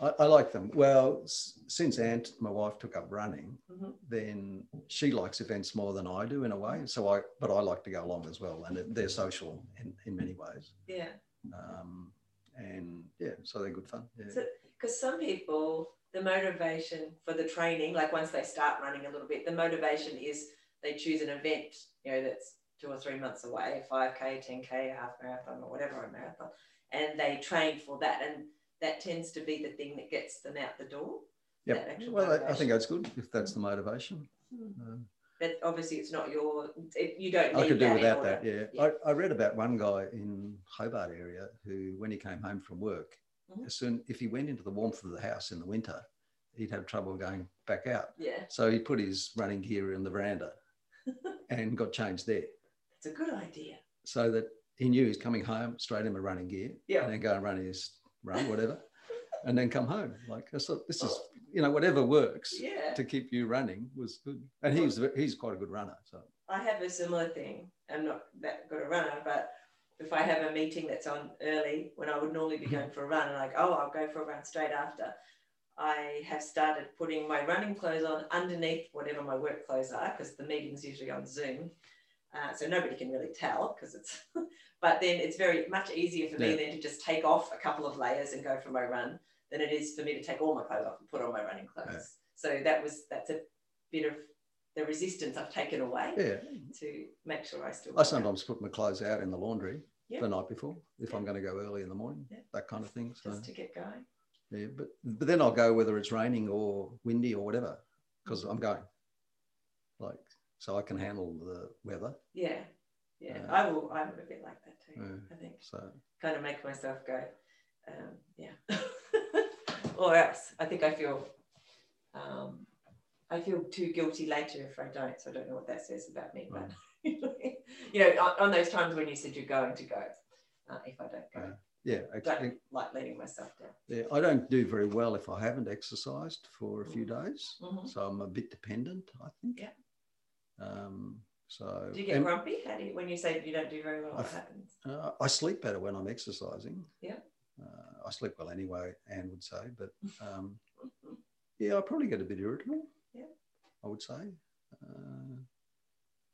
I, I like them. Well, s- since Anne, my wife, took up running, Mhm. then she likes events more than I do in a way. So I, but I like to go along as well, and it, they're social in, in many ways. Yeah. Um, and yeah, so they're good fun. Yeah. So- Because some people, the motivation for the training, like once they start running a little bit, the motivation is they choose an event, you know, that's two or three months away, 5K, 10K, half marathon, or whatever a marathon, and they train for that. And that tends to be the thing that gets them out the door. Yeah. Well, I, I think that's good if that's the motivation. Um, But obviously, it's not your, it, you don't need I could do without that. Yeah. Yeah. I, I read about one guy in Hobart area who, when he came home from work, Mhm. as soon if he went into the warmth of the house in the winter, he'd have trouble going back out. Yeah, So he put his running gear in the veranda *laughs* and got changed there. it's a good idea. So that he knew he's coming home straight in my running gear Yeah. and then go and run his run, whatever, *laughs* and then come home. Like I thought, this is, you know, whatever works Yeah. to keep you running was good. And he's he's quite a good runner. So I have a similar thing. I'm not that good a runner, but if I have a meeting that's on early when I would normally be going for a run, and like, oh, I'll go for a run straight after, I have started putting my running clothes on underneath whatever my work clothes are because the meeting's usually on Zoom. Uh, so nobody can really tell because it's, *laughs* but then it's very much easier for me Yeah. then to just take off a couple of layers and go for my run than it is for me to take all my clothes off and put on my running clothes. Yeah. So that was, that's a bit of the resistance I've taken away Yeah. to make sure I still. I sometimes put my clothes out in the laundry Yeah. the night before if Yeah. I'm going to go early in the morning, that kind of thing. So Just to get going. yeah, but but then I'll go whether it's raining or windy or whatever because I'm going. Like so, I can handle the weather. Yeah. Yeah. Uh, I will, I'm a bit like that too. I think. So kind of make myself go, um, yeah. *laughs* or else I think I feel, um, I feel too guilty later if I don't. So I don't know what that says about me. But *laughs* you know, on, on those times when you said you're going to go, uh, if I don't go, yeah, actually, don't like letting myself down. yeah, I don't do very well if I haven't exercised for a few Mm. days. Mhm. So I'm a bit dependent, I think. Yeah. Um, so Do you get grumpy? How do you, when you say you don't do very well? What I've- happens? uh, I sleep better when I'm exercising. Yeah. Uh, I sleep well anyway, Anne would say, but *laughs* um, yeah, I probably get a bit irritable. Yeah. I would say. Uh,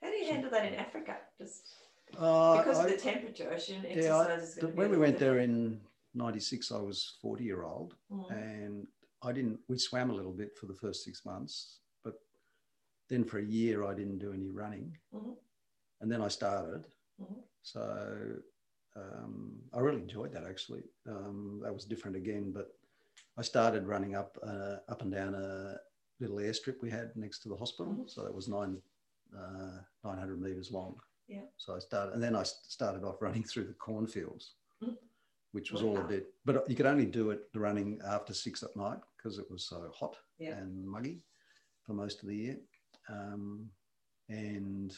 How do you handle that in Africa? Just uh, because I- of the temperature, yeah, I- exercise is going be. when we went there in '96, I was 40 year old, Mhm. and I didn't. We swam a little bit for the first six months, but then for a year I didn't do any running, Mhm. and then I started. Mhm. So um, I really enjoyed that actually. Um, that was different again, but I started running up uh, up and down a little airstrip we had next to the hospital. Mhm. So that was nine uh, 900 meters long. Yeah. So I started, and then I started off running through the cornfields, Mhm. which was all a bit. But you could only do it the running after six at night because it was so hot Yeah. and muggy for most of the year. Um, and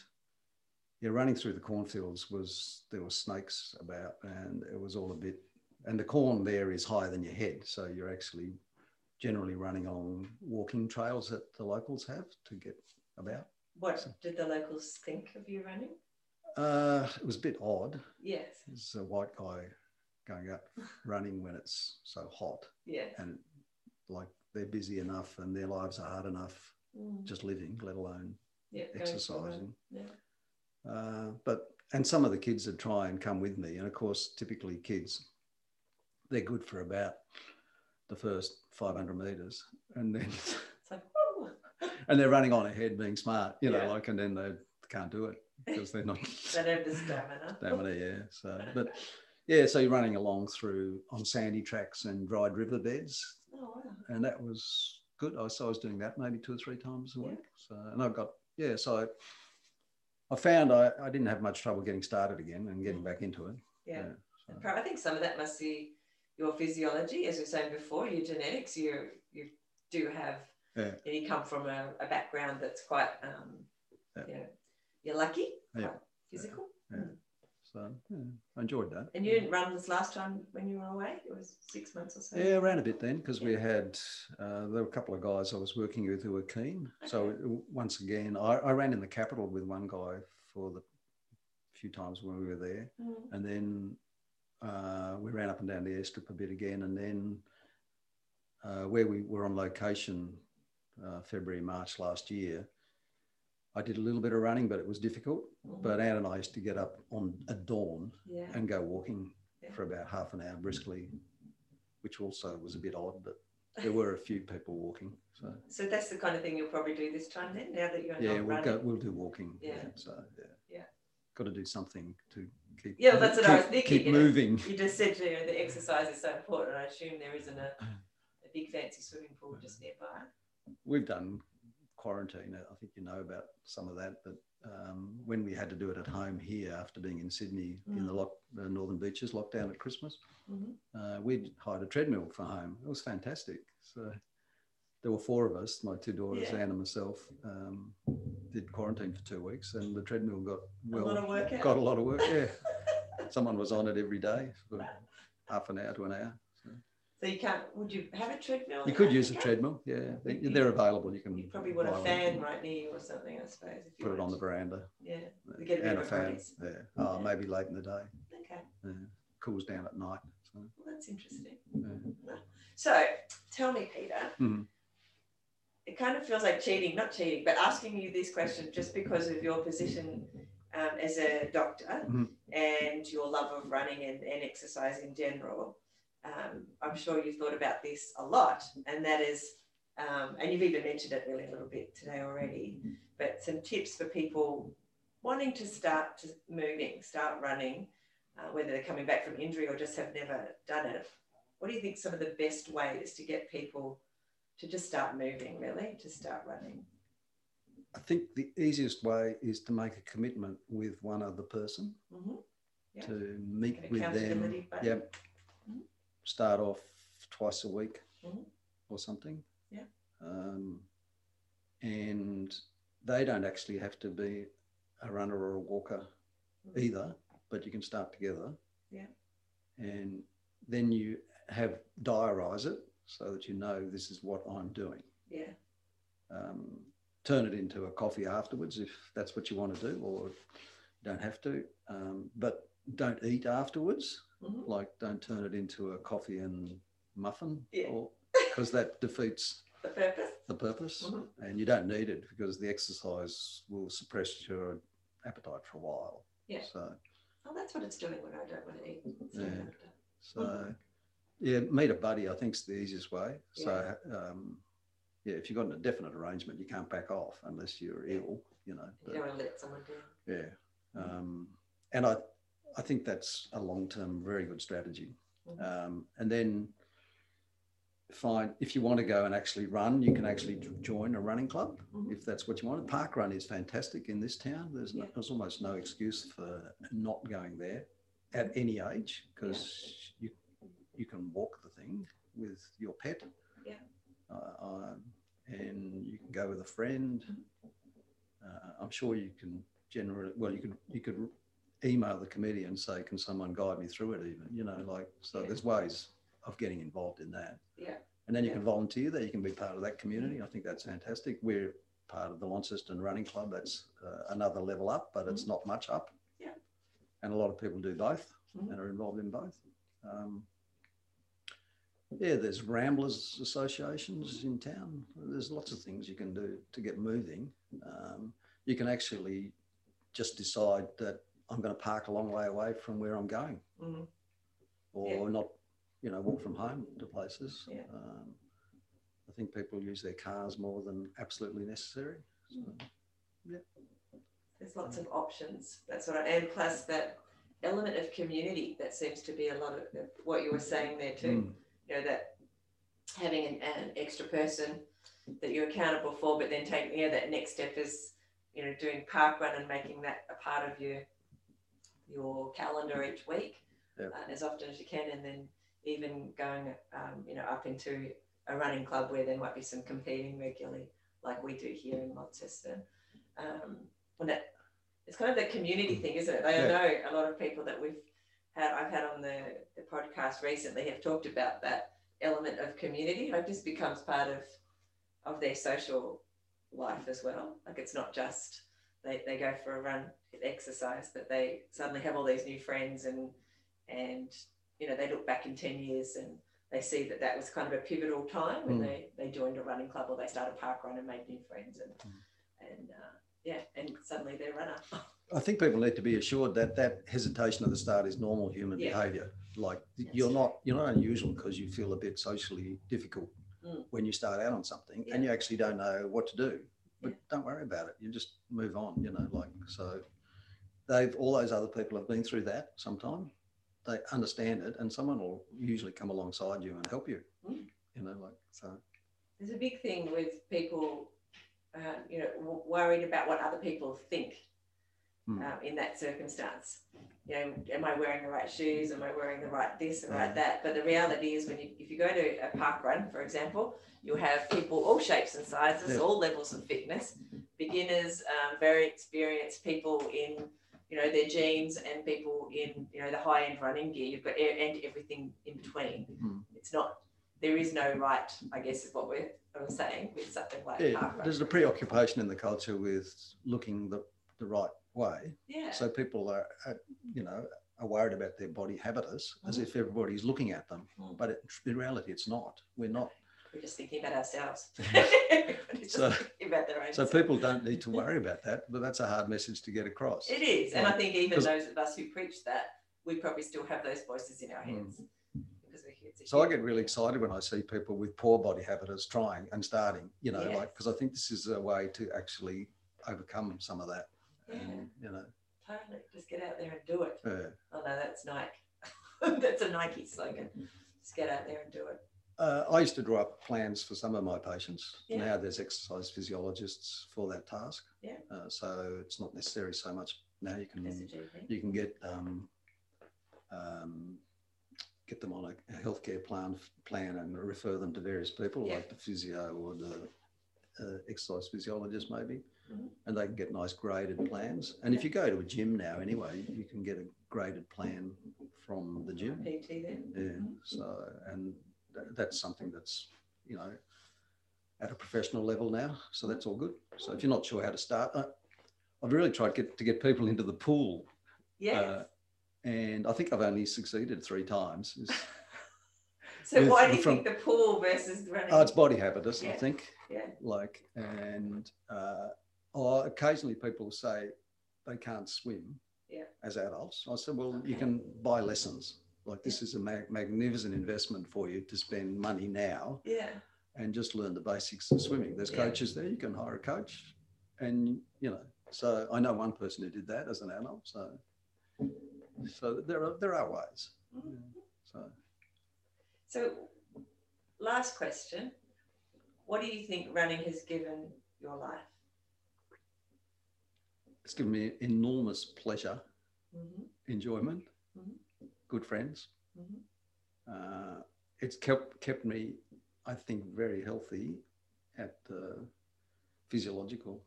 yeah, running through the cornfields was there were snakes about, and it was all a bit. And the corn there is higher than your head, so you're actually generally running along walking trails that the locals have to get about. What So- did the locals think of you running? Uh, it was a bit odd. Yes. There's a white guy going out *laughs* running when it's so hot, Yes. and like they're busy enough and their lives are hard enough Mm. just living, let alone yeah, going for a run. exercising. Yeah. Uh, but and some of the kids would try and come with me, and of course, typically kids, they're good for about the first 500 meters, and then like, *laughs* and they're running on ahead, being smart, you know, Yeah. like, and then they can't do it because they're not *laughs* they don't have the stamina. *laughs* stamina, yeah. So, but yeah, so you're running along through on sandy tracks and dried riverbeds, Oh, wow. and that was good. I so I was doing that maybe two or three times a Yeah. week. So, and I've got yeah, so I, I found I, I didn't have much trouble getting started again and getting mm. back into it. Yeah. so. I think some of that must be your physiology, as we were saying before, your genetics. You you do have, Yeah. and you come from a, a background that's quite, um, Yeah. you know, you're lucky, Yeah. quite physical. Yeah. So yeah, I enjoyed that. And you didn't run this last time when you were away? It was six months or so. Yeah, around a bit then because we had uh, there were a couple of guys I was working with who were keen. So Okay. w- once again, I, I ran in the capital with one guy for the few times when we were there, Mm. and then uh, we ran up and down the airstrip a bit again, and then uh, where we were on location uh, February March last year. I did a little bit of running, but it was difficult. Mhm. But Anne and I used to get up on at dawn yeah. and go walking Yeah. for about half an hour briskly, which also was a bit odd, but there were a few people walking. So So that's the kind of thing you'll probably do this time then, now that you're yeah, we'll running. go. We'll do walking. Yeah. So yeah. Yeah. Got to do something to keep. Yeah, well, that's what I was keep- thinking, Keep you know. moving. You just said you know, the exercise is so important. I assume there isn't a, *clears throat* a big fancy swimming pool just nearby. We've done quarantine. I think you know about some of that, but um, when we had to do it at home here after being in Sydney in the Mm. lock, the Northern Beaches lockdown at Christmas, Mhm. uh, we'd hired a treadmill for home. It was fantastic. So there were four of us, my two daughters, Yeah. Anne and myself, um, did quarantine for two weeks, and the treadmill got well, a lot of work got a lot of work. Yeah, *laughs* someone was on it every day for half an hour to an hour. So So you can't, would you have a treadmill? you could use a treadmill. Yeah, You- they're available. You can You probably want a fan right near you or something, I suppose. If you Put it on the veranda. Yeah. Get a and a fan. Yeah. Oh, Yeah. maybe late in the day. Okay. Yeah. Cools down at night. So, Well, that's interesting. yeah. So tell me, Peter, Mhm. It kind of feels like cheating, not cheating, but asking you this question just because of your position um, as a doctor Mhm. and your love of running and, and exercise in general, um, I'm sure you've thought about this a lot, and that is, um, and you've even mentioned it really a little bit today already, but some tips for people wanting to start to moving, start running, uh, whether they're coming back from injury or just have never done it. What do you think some of the best ways to get people to just start moving, really, to start running? I think the easiest way is to make a commitment with one other person hmm Yeah. to meet with them. button. Yep. Mhm. Start off twice a week Mhm. or something. Yeah. Um, and they don't actually have to be a runner or a walker Mhm. either, but you can start together. Yeah. And then you have diarise it so that you know this is what I'm doing. Yeah. um, turn it into a coffee afterwards if that's what you want to do, or don't have to. Um, but don't eat afterwards. Mhm. Like, don't turn it into a coffee and muffin, Yeah. because that defeats The purpose. the purpose, Mhm. and you don't need it because the exercise will suppress your appetite for a while. Yeah. So, Oh, that's what it's doing when I don't want to eat. It's Yeah. so Mhm. Yeah, meet a buddy. I think is the easiest way. So, um, yeah, if you've got a definite arrangement, you can't back off unless you're Yeah. ill, you know. You don't want to let someone down. Yeah. Um, and I, I think that's a long term, very good strategy. Mhm. Um, and then find if you want to go and actually run, you can actually join a running club Mhm. if that's what you want. Park run is fantastic in this town. There's, no, there's almost no excuse for not going there at any age because you you can walk the thing with your pet. Yeah. Uh, um, and you can go with a friend. Uh, I'm sure you can generate. Well, you could you could email the committee and say, "Can someone guide me through it?" Even you know, like so. Yeah. There's ways of getting involved in that. Yeah. And then you Yeah. can volunteer there. You can be part of that community. I think that's fantastic. We're part of the Launceston Running Club. That's uh, another level up, but it's not much up. Mm-hmm. Yeah. And a lot of people do both Mhm. and are involved in both. Um, yeah, there's ramblers associations in town. There's lots of things you can do to get moving. Um, you can actually just decide that I'm going to park a long way away from where I'm going, Mhm. or Yeah. not, you know, walk from home to places. Yeah. Um, I think people use their cars more than absolutely necessary. So, There's lots of options. That's what I, and plus that element of community that seems to be a lot of of what you were saying there too. mm, You know, that having an, an extra person that you're accountable for, but then taking, you know, that next step is, you know, doing park run and making that a part of your your calendar each week Yeah. uh, as often as you can, and then even going, um, you know, up into a running club where there might be some competing regularly, like we do here in Launceston. Um, and that it's kind of the community thing, isn't it? I Yeah. know a lot of people that we've had, I've had on the, the podcast recently have talked about that element of community. Like this becomes part of of their social life as well. Like it's not just they, they go for a run, exercise, but they suddenly have all these new friends and and you know they look back in ten years and they see that that was kind of a pivotal time when Mm. they they joined a running club or they started park run and made new friends and Mm. and uh, yeah and suddenly they're runner. *laughs* I think people need to be assured that that hesitation at the start is normal human Yeah. behaviour. Like That's you're not you're not unusual because you feel a bit socially difficult Mm. when you start out on something Yeah. and you actually don't know what to do. But Yeah. don't worry about it. You just move on. You know, like so. They've all those other people have been through that sometime. They understand it, and someone will usually come alongside you and help you. Mm. You know, like so. There's a big thing with people, uh, you know, w- worried about what other people think Hmm. um, in that circumstance. You know, am I wearing the right shoes? Am I wearing the right this and right that? But the reality is, when you if you go to a park run, for example, you'll have people all shapes and sizes, Yeah. all levels of fitness, beginners, um, very experienced people in you know their jeans, and people in you know the high end running gear. You've got and everything in between. Hmm. It's not. There is no right, I guess, is what we're, saying with something like Yeah, park run. there's a preoccupation in the culture with looking the, the right way. yeah. So people are, are, you know, are worried about their body habitus as Mhm. if everybody's looking at them. Mm. But it, in reality, it's not. We're not. We're just thinking about ourselves. *laughs* *laughs* So- about their own. So people don't need to *laughs* worry about that, but that's a hard message to get across. It is, and I think even those of us who preach that, we probably still have those voices in our heads. Because we Mm. So I get really excited when I see people with poor body habitus trying and starting, you know, Yes. like, because I think this is a way to actually overcome some of that. Yeah, And, *laughs* you know, totally. Just get out there and do it. uh, Oh no, that's Nike. *laughs* that's a Nike slogan. Just get out there and do it. uh, I used to draw up plans for some of my patients. Yeah. Now there's exercise physiologists for that task. Yeah. Uh, so it's not necessary so much. Now you can As a GP. you can get um, um, get them on a, healthcare plan plan and refer them to various people Yeah. like the physio or the uh, exercise physiologist maybe. And they can get nice graded plans and if you go to a gym now anyway you can get a graded plan from the gym PT then. yeah so and th- that's something that's you know at a professional level now so that's all good so if you're not sure how to start I, i've really tried get, to get people into the pool Yes. uh, and I think I've only succeeded three times. *laughs* So why do you from- think the pool versus running? oh, it's body habitus, I think. Yeah. Like, and uh, or occasionally people say they can't swim Yeah. as adults. I said, well, you can buy lessons. Like, this is a mag- magnificent investment for you to spend money now yeah. and just learn the basics of swimming. There's Yeah. coaches there. You can hire a coach, and you know. So I know one person who did that as an adult. So, so there are there are ways. Mhm. So So, last question. What do you think running has given your life? It's given me enormous pleasure, Mhm. enjoyment, Mhm. good friends. Mhm. Uh, it's kept kept me, I think, very healthy at the physiological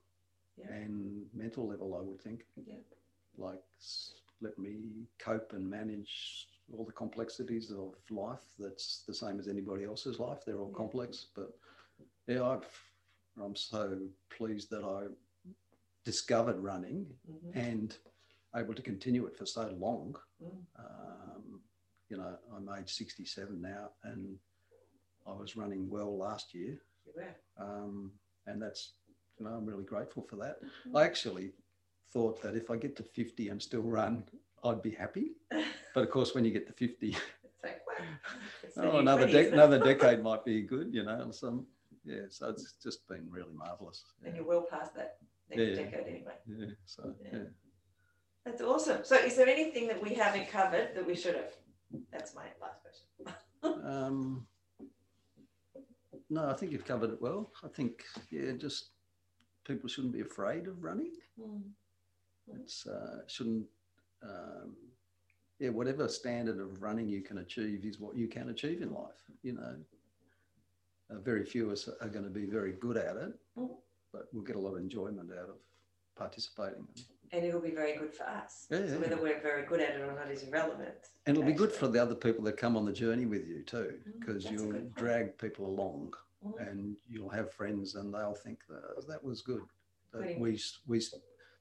Yeah. and mental level. I would think. Yeah. Like let me cope and manage all the complexities of life. That's the same as anybody else's life. They're all Yeah. complex, but yeah, I've, I'm so pleased that I discovered running Mhm. and able to continue it for so long. Mm. Um, you know, I'm age 67 now, and I was running well last year, um, and that's you know I'm really grateful for that. Mhm. I actually thought that if I get to 50 and still run, I'd be happy. *laughs* But of course, when you get to 50, It's like, wow. *laughs* Oh, another 20s, dec another *laughs* decade might be good, you know. Some yeah, so it's just been really marvelous. And you're well past that next Yeah, decade anyway. yeah so Yeah. yeah. That's awesome. So, is there anything that we haven't covered that we should have? That's my last question. *laughs* Um, no, I think you've covered it well. I think, yeah, just people shouldn't be afraid of running. Mm. It's uh, shouldn't, um, yeah, whatever standard of running you can achieve is what you can achieve in life. You know, uh, very few of us are going to be very good at it, Mhm. But we'll get a lot of enjoyment out of participating. And it'll be very good for us. Yeah, so yeah. whether we're very good at it or not is irrelevant. And it'll be good for the other people that come on the journey with you too, Mm, because a you'll drag people along. Mhm. and you'll have friends and they'll think that that was good that we we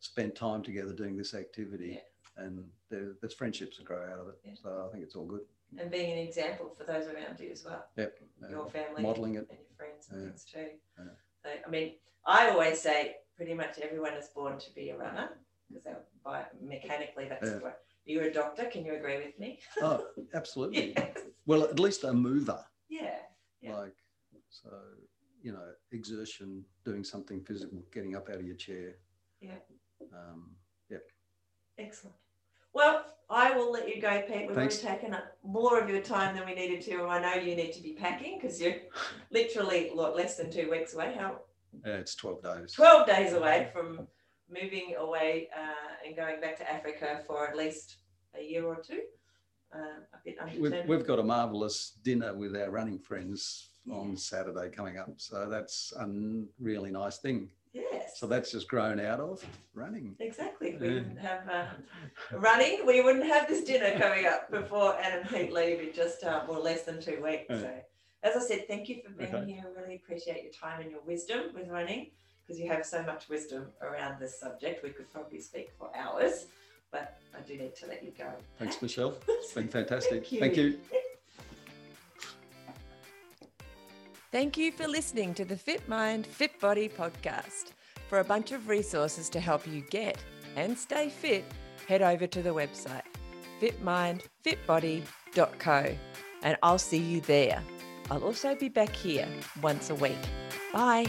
spent time together doing this activity Yeah. and there, there's friendships that grow out of it so i think it's all good And being an example for those around you as well. yep Your family modeling it and your friends and things too. I mean, I always say pretty much everyone is born to be a runner because by mechanically that's Yeah. what you're a doctor. Can you agree with me? oh absolutely *laughs* yes. well at least a mover Yeah. Yeah. like so you know exertion doing something physical getting up out of your chair Yeah. um, Excellent. Well, I will let you go, Pete. We've Thanks. already taken up more of your time than we needed to. and I know you need to be packing because you're literally less than two weeks away. How it's 12 days 12 days away from moving away uh, and going back to Africa for at least a year or two. Uh, a bit we've, we've got a marvelous dinner with our running friends on Saturday coming up. So that's a really nice thing. yes. So that's just grown out of running. Exactly. We Yeah. wouldn't have uh, running. We wouldn't have this dinner coming up before and Pete leave in just uh, well less than two weeks. Yeah. So, as I said, thank you for being Okay. here. I really appreciate your time and your wisdom with running because you have so much wisdom around this subject. We could probably speak for hours, but I do need to let you go. Thanks, Michelle. *laughs* It's been fantastic. Thank you. Thank you. Thank you for listening to the Fit Mind, Fit Body podcast. For a bunch of resources to help you get and stay fit, head over to the website fitmindfitbody.co and I'll see you there. I'll also be back here once a week. Bye.